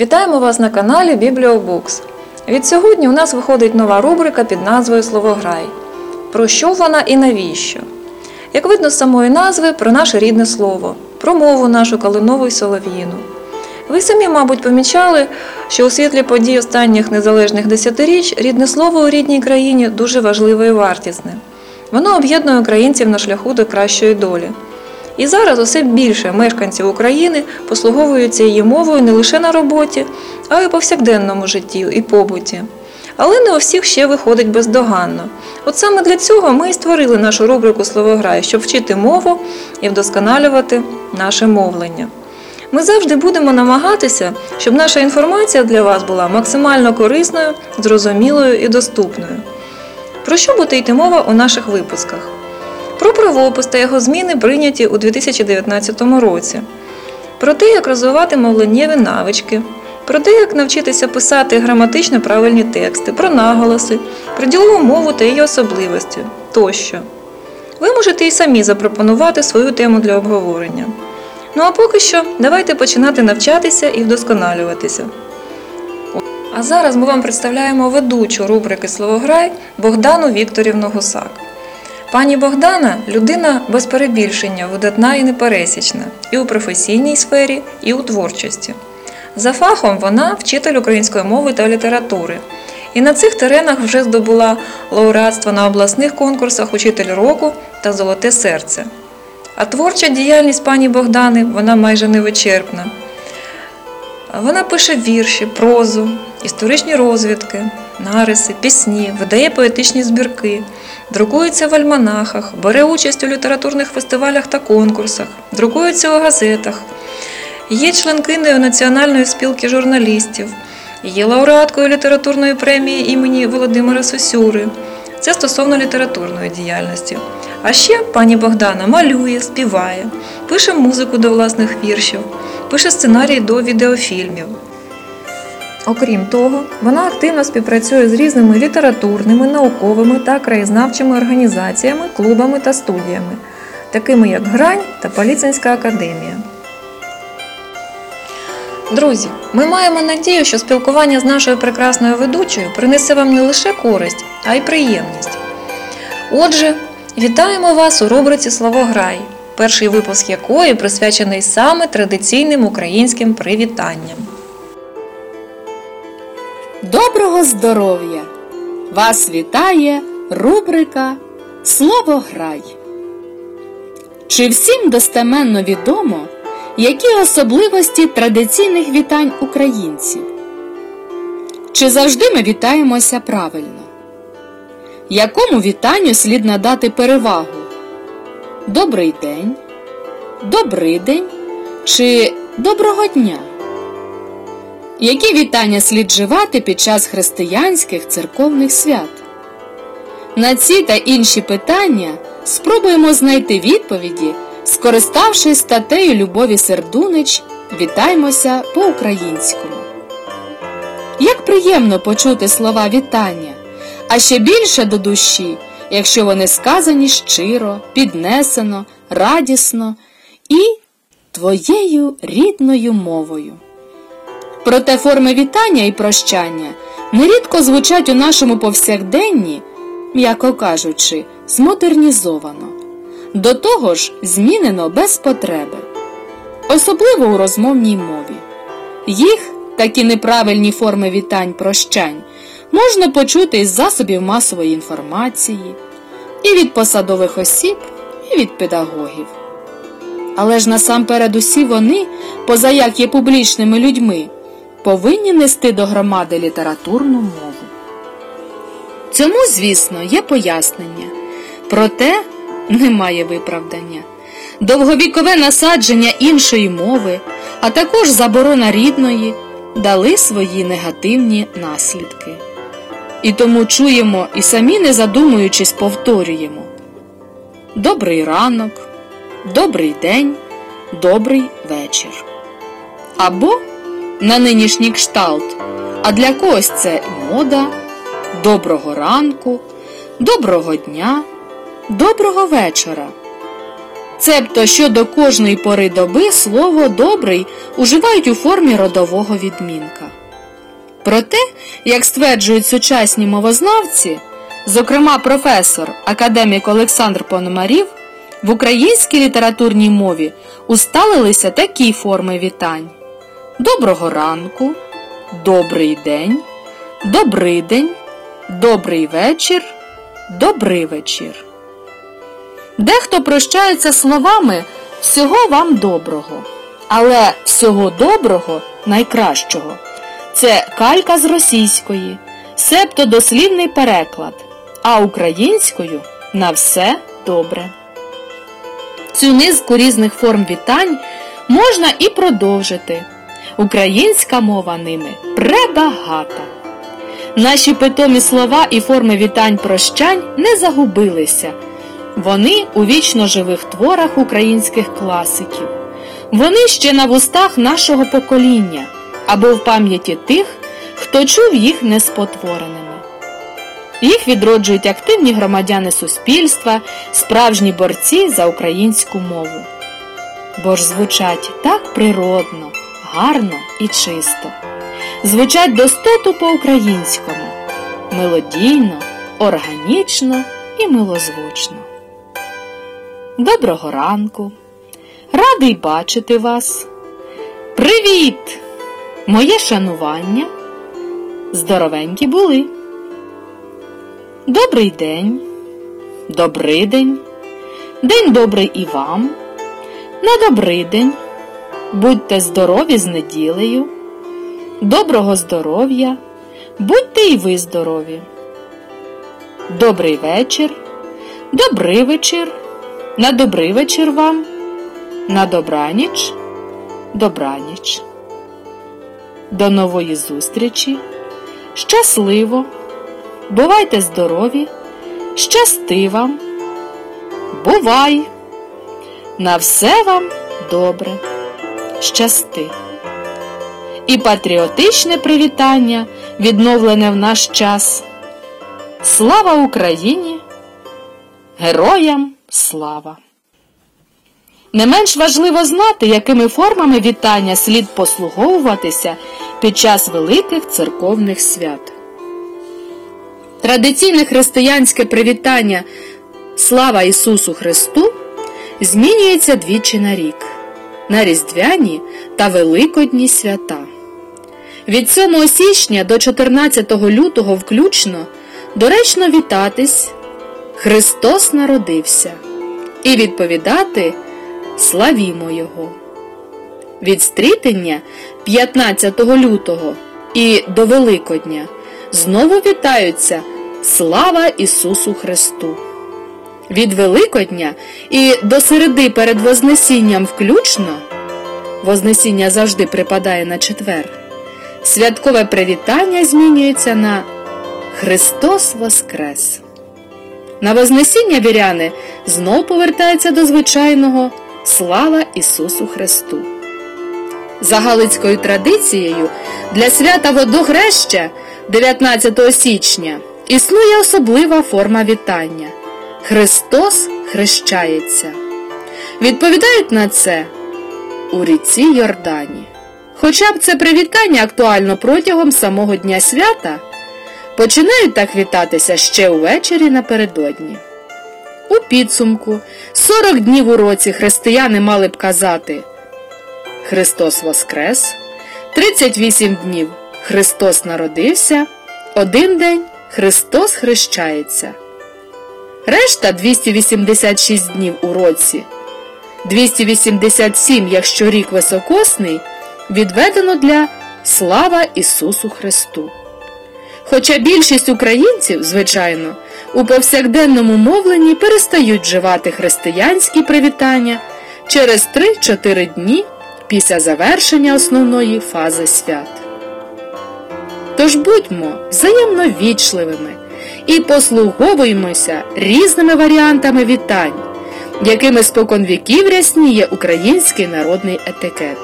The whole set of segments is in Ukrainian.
Вітаємо вас на каналі Бібліобукс. Від сьогодні у нас виходить нова рубрика під назвою Словограй. Про що вона і навіщо? Як видно з самої назви, про наше рідне слово, про мову нашу калинову й солов'їну. Ви самі, мабуть, помічали, що у світлі подій останніх незалежних десятиріч рідне слово у рідній країні дуже важливе і вартісне. Воно об'єднує українців на шляху до кращої долі. І зараз усе більше мешканців України послуговуються її мовою не лише на роботі, а й у повсякденному житті і побуті. Але не у всіх ще виходить бездоганно. От саме для цього ми і створили нашу рубрику Словограй, щоб вчити мову і вдосконалювати наше мовлення. Ми завжди будемо намагатися, щоб наша інформація для вас була максимально корисною, зрозумілою і доступною. Про що буде йти мова у наших випусках? Про правопис та його зміни прийняті у 2019 році, про те, як розвивати мовленнєві навички, про те, як навчитися писати граматично правильні тексти, про наголоси, про ділову мову та її особливості тощо. Ви можете і самі запропонувати свою тему для обговорення. Ну а поки що, давайте починати навчатися і вдосконалюватися. А зараз ми вам представляємо ведучу рубрики Словограй Богдану Вікторівну Гусак. Пані Богдана людина без перебільшення, видатна і непересічна і у професійній сфері, і у творчості. За фахом вона вчитель української мови та літератури. І на цих теренах вже здобула лауреатство на обласних конкурсах Учитель року та Золоте серце. А творча діяльність пані Богдани вона майже невичерпна. Вона пише вірші, прозу, історичні розвідки, нариси, пісні, видає поетичні збірки, друкується в альманахах, бере участь у літературних фестивалях та конкурсах, друкується у газетах, є членкиною Національної спілки журналістів, є лауреаткою літературної премії імені Володимира Сосюри. Це стосовно літературної діяльності. А ще пані Богдана малює, співає, пише музику до власних віршів, пише сценарії до відеофільмів. Окрім того, вона активно співпрацює з різними літературними, науковими та краєзнавчими організаціями, клубами та студіями, такими як Грань та Поліцейська академія. Друзі, ми маємо надію, що спілкування з нашою прекрасною ведучою принесе вам не лише користь, а й приємність. Отже, вітаємо вас у рубриці Словограй, перший випуск якої присвячений саме традиційним українським привітанням. Доброго здоров'я! Вас вітає рубрика Слово грай. Чи всім достеменно відомо, які особливості традиційних вітань українців? Чи завжди ми вітаємося правильно? Якому вітанню слід надати перевагу? Добрий день, добрий день чи доброго дня? Які вітання слід живати під час християнських церковних свят? На ці та інші питання спробуємо знайти відповіді, скориставшись статтею Любові Сердунич Вітаймося по-українському. Як приємно почути слова вітання, а ще більше до душі, якщо вони сказані щиро, піднесено, радісно і твоєю рідною мовою. Проте форми вітання і прощання нерідко звучать у нашому повсякденні, м'яко кажучи, змодернізовано, до того ж змінено без потреби, особливо у розмовній мові. Їх, такі неправильні форми вітань прощань, можна почути із засобів масової інформації, і від посадових осіб, і від педагогів. Але ж насамперед усі вони, поза як є публічними людьми, повинні нести до громади літературну мову. Цьому, звісно, є пояснення, проте немає виправдання. Довговікове насадження іншої мови, а також заборона рідної дали свої негативні наслідки. І тому чуємо і самі, не задумуючись, повторюємо Добрий ранок, добрий день, добрий вечір. Або на нинішній кшталт, а для когось це мода, доброго ранку, доброго дня, доброго вечора. Цебто щодо кожної пори доби слово добрий уживають у формі родового відмінка. Проте, як стверджують сучасні мовознавці, зокрема професор, академік Олександр Пономарів, в українській літературній мові усталилися такі форми вітань: Доброго ранку, Добрий день, Добрий день, Добрий вечір, Добрий вечір. Дехто прощається словами всього вам доброго, але всього доброго найкращого. Це калька з російської, себто дослівний переклад, а українською на все добре. Цю низку різних форм вітань можна і продовжити. Українська мова ними пребагата. Наші питомі слова і форми вітань прощань не загубилися. Вони у вічно живих творах українських класиків. Вони ще на вустах нашого покоління або в пам'яті тих, хто чув їх неспотвореними. Їх відроджують активні громадяни суспільства, справжні борці за українську мову. Бо ж звучать так природно, гарно і чисто. Звучать достоту по-українському, мелодійно, органічно і милозвучно. Доброго ранку! Радий бачити вас. Привіт! Моє шанування. Здоровенькі були. Добрий день, добрий день, день добрий і вам. На добрий день. Будьте здорові з неділею. Доброго здоров'я, будьте і ви здорові. Добрий вечір, добрий вечір, на добрий вечір вам, на добраніч, добраніч. До нової зустрічі. Щасливо! Бувайте здорові, щасти вам, бувай! На все вам добре, щасти. І патріотичне привітання, відновлене в наш час. Слава Україні! Героям слава! Не менш важливо знати, якими формами вітання слід послуговуватися під час великих церковних свят. Традиційне християнське привітання Слава Ісусу Христу змінюється двічі на рік на Різдвяні та Великодні свята. Від 7 січня до 14 лютого включно доречно вітатись Христос народився і відповідати Славімо Його. Від стрітення 15 лютого і до Великодня знову вітаються Слава Ісусу Христу! Від Великодня і до середи перед Вознесінням включно Вознесіння завжди припадає на четвер. Святкове привітання змінюється на Христос Воскрес. На Вознесіння віряни знов повертаються до звичайного Слава Ісусу Христу. За Галицькою традицією для свята Водохреща 19 січня існує особлива форма вітання. Христос хрещається. Відповідають на це у ріці Йордані. Хоча б це привітання актуально протягом самого Дня свята, починають так вітатися ще увечері напередодні. У підсумку 40 днів у році християни мали б казати Христос Воскрес, 38 днів Христос народився, один день Христос хрещається. Решта 286 днів у році, 287, якщо рік високосний, відведено для Слава Ісусу Христу. Хоча більшість українців, звичайно, у повсякденному мовленні перестають вживати християнські привітання через 3-4 дні після завершення основної фази свят. Тож будьмо взаємно вічливими і послуговуємося різними варіантами вітань, якими споконвіків рясніє український народний етикет.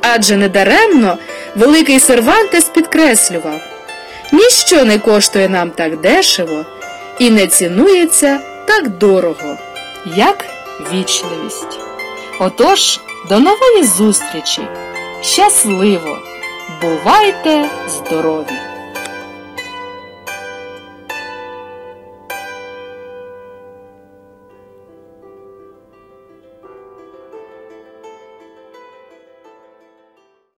Адже недаремно великий Сервантес підкреслював ніщо не коштує нам так дешево і не цінується так дорого, як вічливість. Отож, до нової зустрічі! Щасливо! Бувайте здорові!